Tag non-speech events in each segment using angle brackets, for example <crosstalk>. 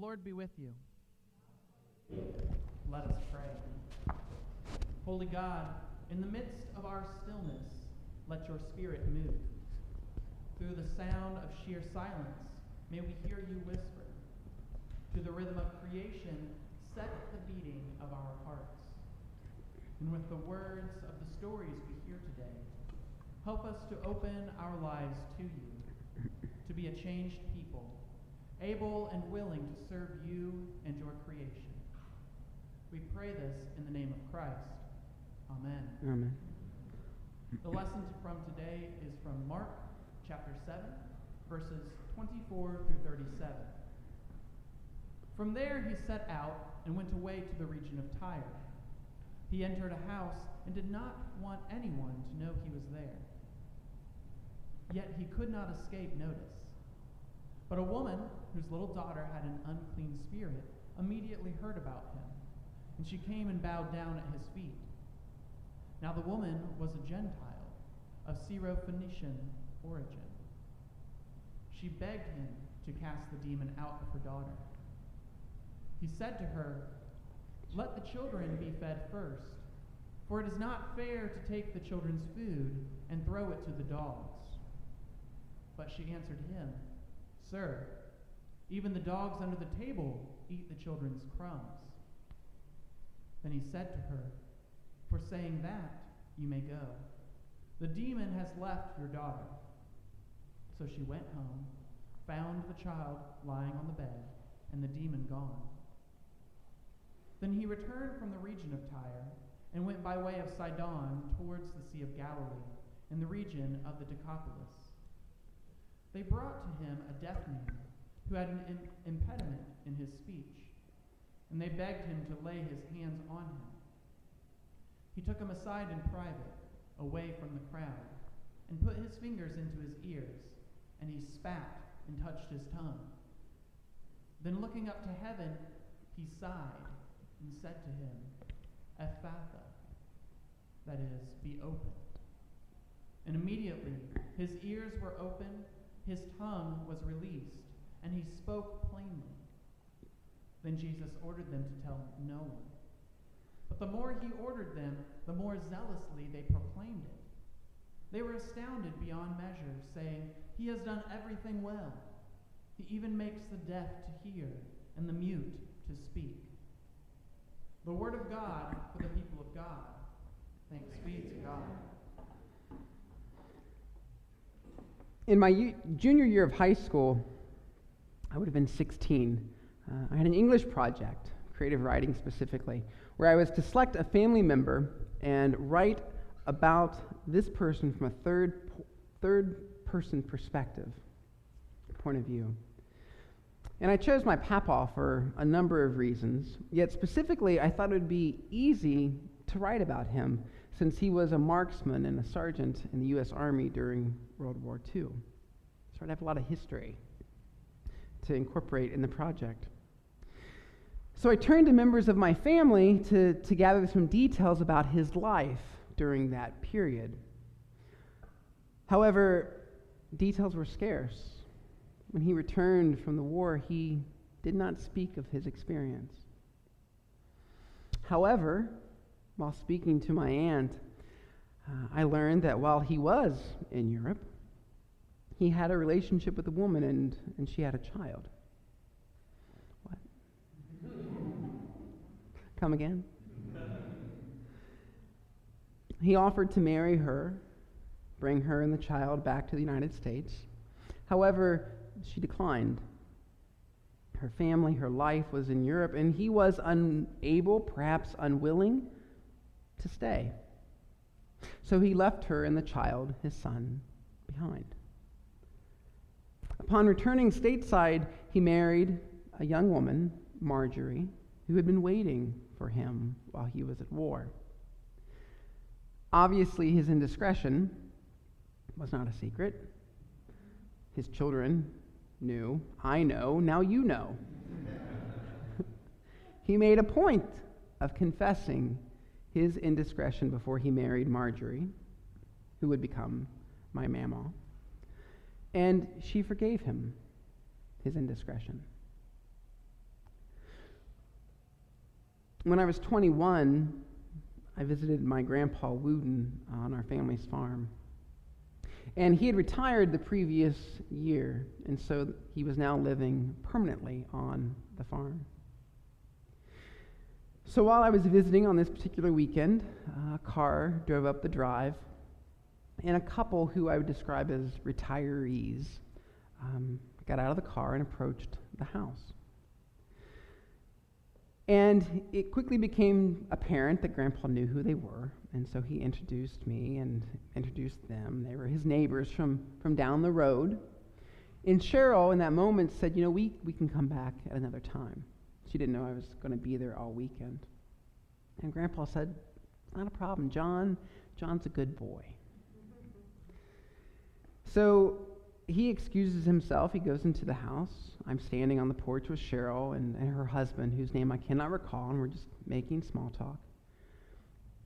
Lord be with you. Let us pray. Holy God, in the midst of our stillness, let your spirit move. Through the sound of sheer silence, may we hear you whisper. To the rhythm of creation, set the beating of our hearts. And with the words of the stories we hear today, help us to open our lives to you, to be a changed people, able and willing to serve you and your creation. We pray this in the name of Christ. Amen. Amen. The lesson from today is from Mark chapter 7, verses 24 through 37. From there he set out and went away to the region of Tyre. He entered a house and did not want anyone to know he was there. Yet he could not escape notice. But a woman whose little daughter had an unclean spirit immediately heard about him, and she came and bowed down at his feet. Now the woman was a Gentile of Syrophoenician origin. She begged him to cast the demon out of her daughter. He said to her, Let the children be fed first, for it is not fair to take the children's food and throw it to the dogs. But she answered him, Sir, even the dogs under the table eat the children's crumbs. Then he said to her, For saying that, you may go. The demon has left your daughter. So she went home, found the child lying on the bed, and the demon gone. Then he returned from the region of Tyre and went by way of Sidon towards the Sea of Galilee, in the region of the Decapolis. They brought to him a deaf man who had an impediment in his speech, and they begged him to lay his hands on him. He took him aside in private, away from the crowd, and put his fingers into his ears, and he spat and touched his tongue. Then looking up to heaven, he sighed and said to him, Ephphatha, that is, be open. And immediately his ears were opened, his tongue was released, and he spoke plainly. Then Jesus ordered them to tell no one. But the more he ordered them, the more zealously they proclaimed it. They were astounded beyond measure, saying, He has done everything well. He even makes the deaf to hear and the mute to speak. The word of God for the people of God. Thanks be to God. In my junior year of high school, I would have been 16. Uh, I had an English project, creative writing specifically, where I was to select a family member and write about this person from a third, third person perspective, point of view. And I chose my papa for a number of reasons, yet specifically, I thought it would be easy to write about him since he was a marksman and a sergeant in the U.S. Army during World War II. So I'd have a lot of history to incorporate in the project. So I turned to members of my family to, to gather some details about his life during that period. However, details were scarce. When he returned from the war, he did not speak of his experience. However, while speaking to my aunt, uh, I learned that while he was in Europe, he had a relationship with a woman and, and she had a child. What? Come again? He offered to marry her, bring her and the child back to the United States. However, she declined. Her family, her life was in Europe, and he was unable, perhaps unwilling, to stay. So he left her and the child, his son, behind. Upon returning stateside, he married a young woman, Marjorie, who had been waiting for him while he was at war. Obviously, his indiscretion was not a secret. His children knew. I know. Now you know. <laughs> he made a point of confessing his indiscretion before he married Marjorie, who would become my mama. And she forgave him his indiscretion. when I was 21, I visited my grandpa Wooten on our family's farm. And he had retired the previous year, and so he was now living permanently on the farm. So while I was visiting on this particular weekend, a car drove up the drive, and a couple who I would describe as retirees um, got out of the car and approached the house. And it quickly became apparent that Grandpa knew who they were, and so he introduced me and introduced them. They were his neighbors from, from down the road. And Cheryl, in that moment, said, You know, we, we can come back at another time. She didn't know I was going to be there all weekend. And Grandpa said, Not a problem. John, John's a good boy. So he excuses himself. He goes into the house. I'm standing on the porch with Cheryl and, and her husband, whose name I cannot recall, and we're just making small talk.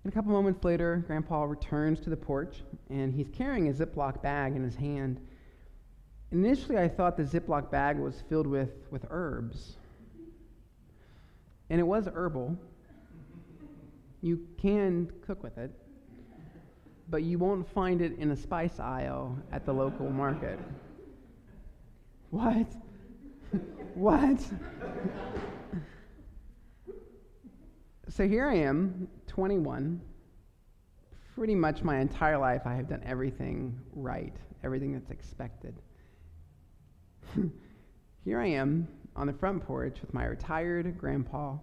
And a couple moments later, Grandpa returns to the porch, and he's carrying a Ziploc bag in his hand. Initially, I thought the Ziploc bag was filled with, with herbs. And it was herbal. You can cook with it but you won't find it in a spice aisle at the local market. What? <laughs> what? <laughs> so here I am, 21. Pretty much my entire life, I have done everything right, everything that's expected. <laughs> here I am on the front porch with my retired grandpa,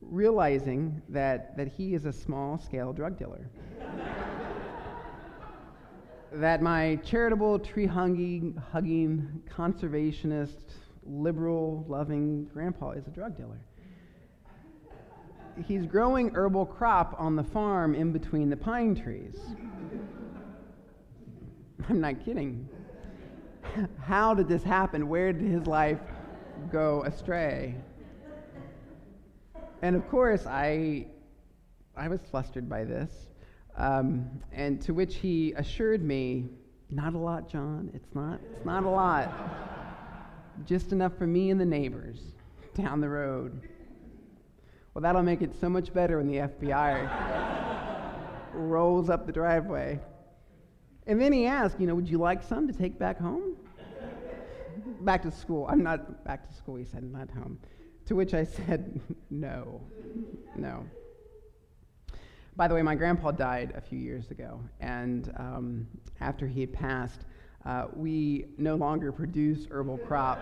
realizing that, that he is a small scale drug dealer <laughs> that my charitable, tree hugging, hugging, conservationist, liberal, loving grandpa is a drug dealer. He's growing herbal crop on the farm in between the pine trees. <laughs> I'm not kidding. <laughs> How did this happen? Where did his life go astray? And of course, I, I was flustered by this. Um, and to which he assured me, Not a lot, John. It's not, it's not a lot. Just enough for me and the neighbors down the road. Well, that'll make it so much better when the FBI rolls up the driveway. And then he asked, You know, would you like some to take back home? Back to school. I'm not back to school, he said, not home. To which I said, <laughs> No, no. By the way, my grandpa died a few years ago, and um, after he had passed, uh, we no longer produce herbal crop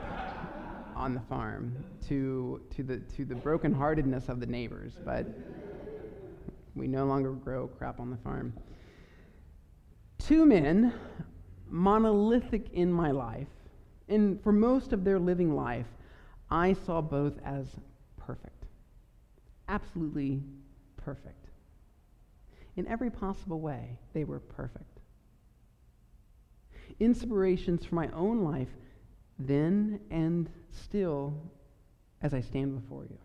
<laughs> on the farm to, to, the, to the brokenheartedness of the neighbors, but we no longer grow crop on the farm. Two men, monolithic in my life, and for most of their living life, I saw both as perfect. Absolutely perfect. In every possible way, they were perfect. Inspirations for my own life then and still as I stand before you.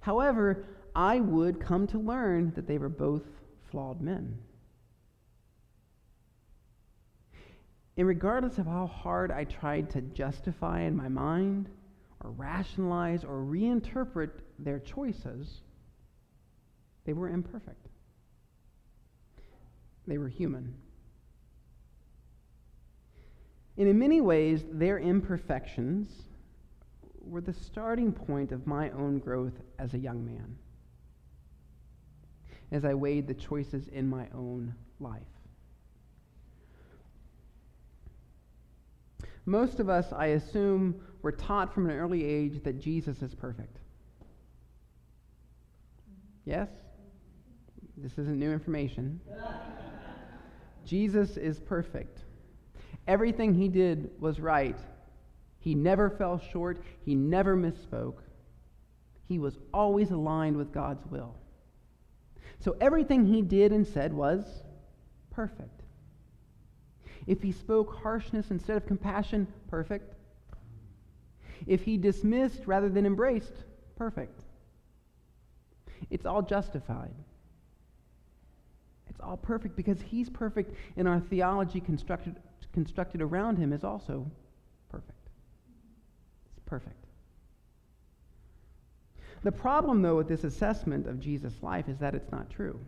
However, I would come to learn that they were both flawed men. And regardless of how hard I tried to justify in my mind, or rationalize, or reinterpret their choices, they were imperfect. They were human. And in many ways, their imperfections were the starting point of my own growth as a young man, as I weighed the choices in my own life. Most of us, I assume, were taught from an early age that Jesus is perfect. Yes? This isn't new information. <laughs> Jesus is perfect. Everything he did was right. He never fell short. He never misspoke. He was always aligned with God's will. So everything he did and said was perfect. If he spoke harshness instead of compassion, perfect. If he dismissed rather than embraced, perfect. It's all justified. It's all perfect because he's perfect, and our theology constructed, constructed around him is also perfect. It's perfect. The problem, though, with this assessment of Jesus' life is that it's not true.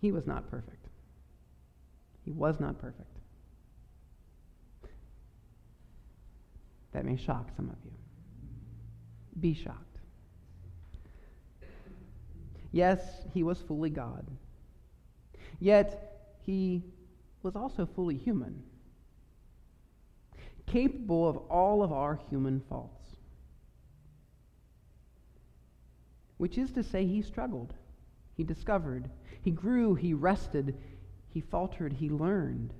He was not perfect. He was not perfect. That may shock some of you. Be shocked. Yes, he was fully God. Yet, he was also fully human, capable of all of our human faults. Which is to say, he struggled, he discovered, he grew, he rested, he faltered, he learned,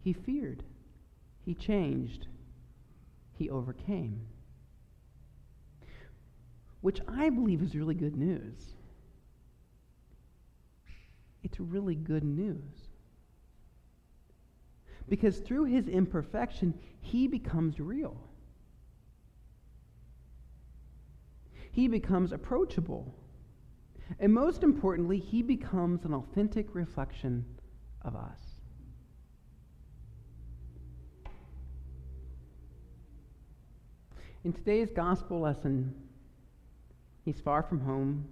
he feared, he changed, he overcame. Which I believe is really good news. It's really good news. Because through his imperfection, he becomes real. He becomes approachable. And most importantly, he becomes an authentic reflection of us. In today's gospel lesson, he's far from home,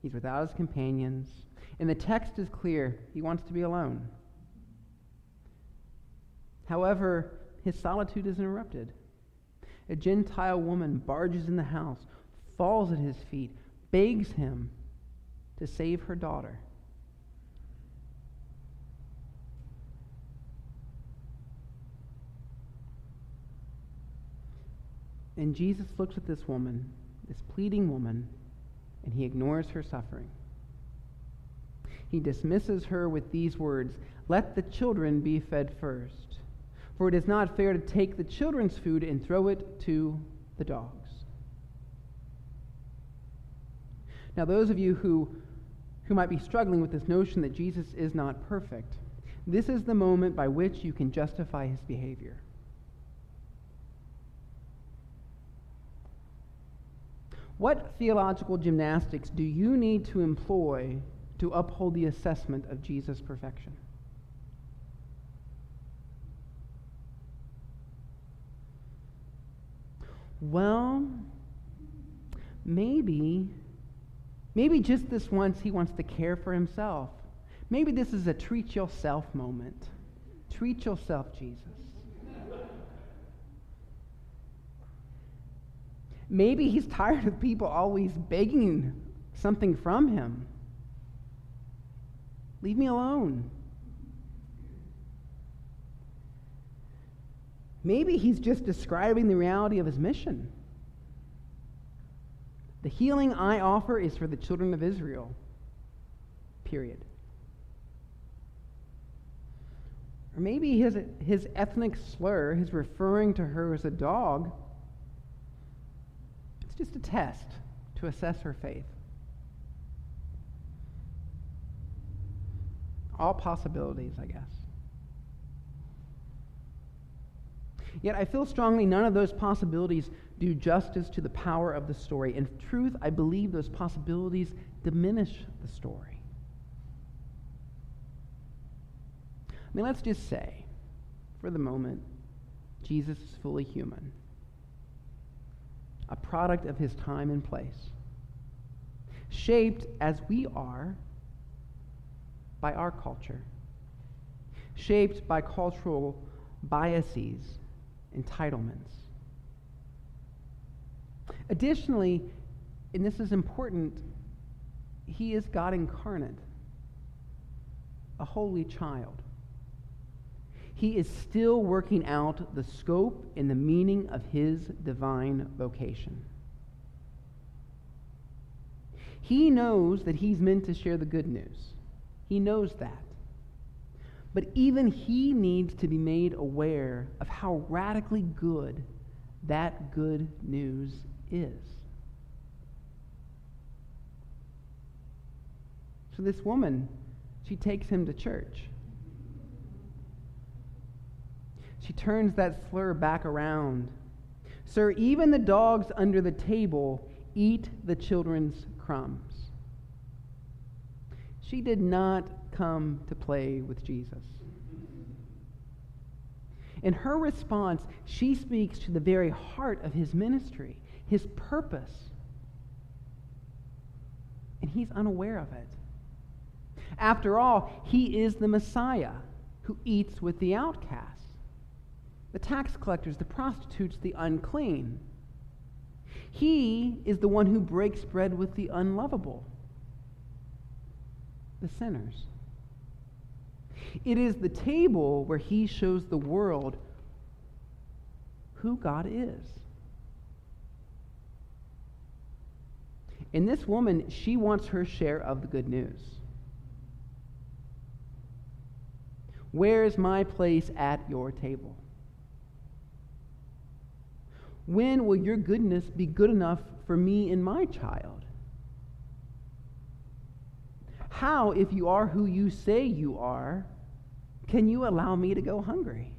he's without his companions, and the text is clear he wants to be alone. However, his solitude is interrupted. A Gentile woman barges in the house, falls at his feet, begs him to save her daughter. And Jesus looks at this woman, this pleading woman, and he ignores her suffering. He dismisses her with these words Let the children be fed first, for it is not fair to take the children's food and throw it to the dogs. Now, those of you who, who might be struggling with this notion that Jesus is not perfect, this is the moment by which you can justify his behavior. What theological gymnastics do you need to employ to uphold the assessment of Jesus' perfection? Well, maybe, maybe just this once he wants to care for himself. Maybe this is a treat yourself moment. Treat yourself, Jesus. Maybe he's tired of people always begging something from him. Leave me alone. Maybe he's just describing the reality of his mission. The healing I offer is for the children of Israel. Period. Or maybe his, his ethnic slur, his referring to her as a dog, it's just a test to assess her faith. All possibilities, I guess. Yet I feel strongly none of those possibilities do justice to the power of the story. In truth, I believe those possibilities diminish the story. I mean, let's just say, for the moment, Jesus is fully human, a product of his time and place, shaped as we are by our culture, shaped by cultural biases, entitlements. Additionally, and this is important, he is God incarnate, a holy child. He is still working out the scope and the meaning of his divine vocation. He knows that he's meant to share the good news. He knows that. But even he needs to be made aware of how radically good that good news is. So this woman, she takes him to church. She turns that slur back around. Sir, even the dogs under the table eat the children's crumbs. She did not come to play with Jesus. In her response, she speaks to the very heart of his ministry, his purpose. And he's unaware of it. After all, he is the Messiah who eats with the outcasts, the tax collectors, the prostitutes, the unclean. He is the one who breaks bread with the unlovable, the sinners. It is the table where he shows the world who God is. And this woman, she wants her share of the good news. Where's my place at your table? When will your goodness be good enough for me and my child? How, if you are who you say you are, can you allow me to go hungry?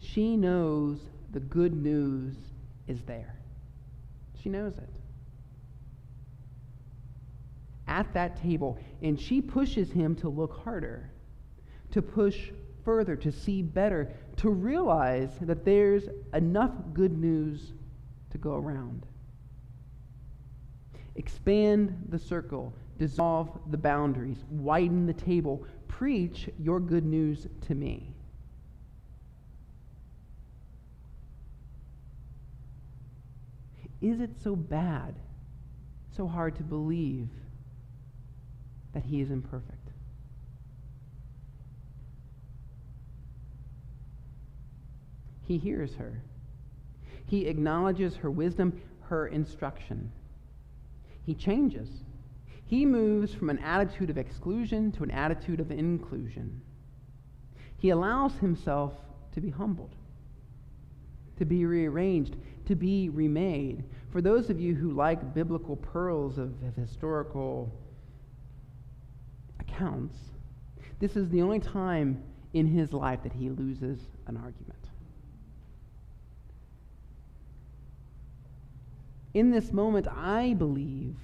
She knows the good news is there. She knows it. At that table, and she pushes him to look harder, to push further, to see better, to realize that there's enough good news to go around. Expand the circle, dissolve the boundaries, widen the table, preach your good news to me. Is it so bad, so hard to believe that he is imperfect? He hears her. He acknowledges her wisdom, her instruction. He changes. He moves from an attitude of exclusion to an attitude of inclusion. He allows himself to be humbled, to be rearranged, to be remade. For those of you who like biblical pearls of, of historical accounts, this is the only time in his life that he loses an argument. In this moment, I believe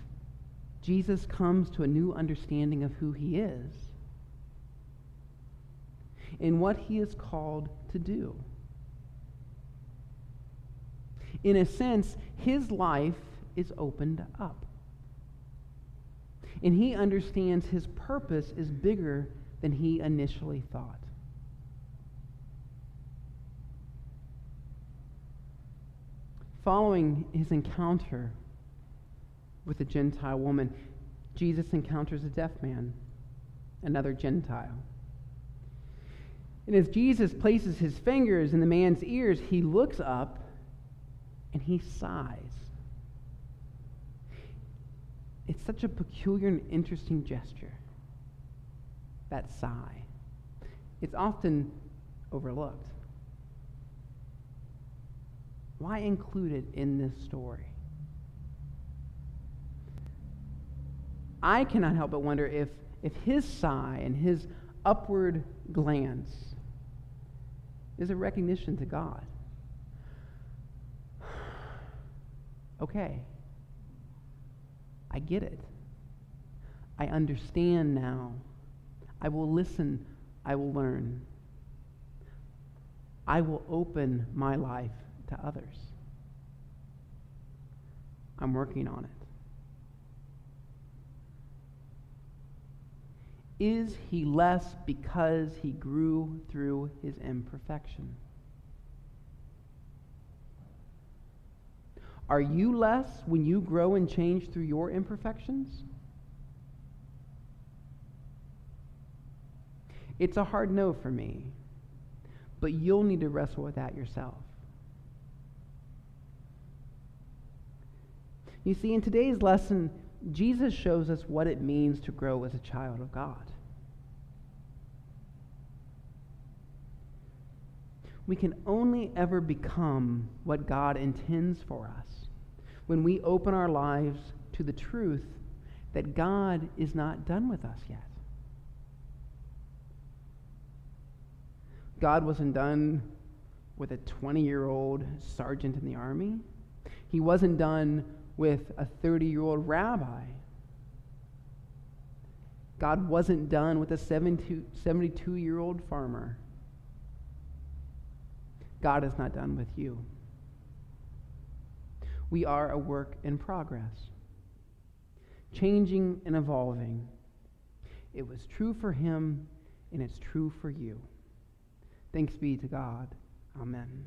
Jesus comes to a new understanding of who he is and what he is called to do. In a sense, his life is opened up. And he understands his purpose is bigger than he initially thought. Following his encounter with a Gentile woman, Jesus encounters a deaf man, another Gentile. And as Jesus places his fingers in the man's ears, he looks up and he sighs. It's such a peculiar and interesting gesture, that sigh. It's often overlooked. Why include it in this story? I cannot help but wonder if, if his sigh and his upward glance is a recognition to God. Okay, I get it. I understand now. I will listen. I will learn. I will open my life to others. I'm working on it. Is he less because he grew through his imperfection? Are you less when you grow and change through your imperfections? It's a hard no for me, but you'll need to wrestle with that yourself. You see, in today's lesson, Jesus shows us what it means to grow as a child of God. We can only ever become what God intends for us when we open our lives to the truth that God is not done with us yet. God wasn't done with a 20 year old sergeant in the army. He wasn't done with a 30 year old rabbi. God wasn't done with a 72 year old farmer. God is not done with you. We are a work in progress, changing and evolving. It was true for him, and it's true for you. Thanks be to God. Amen.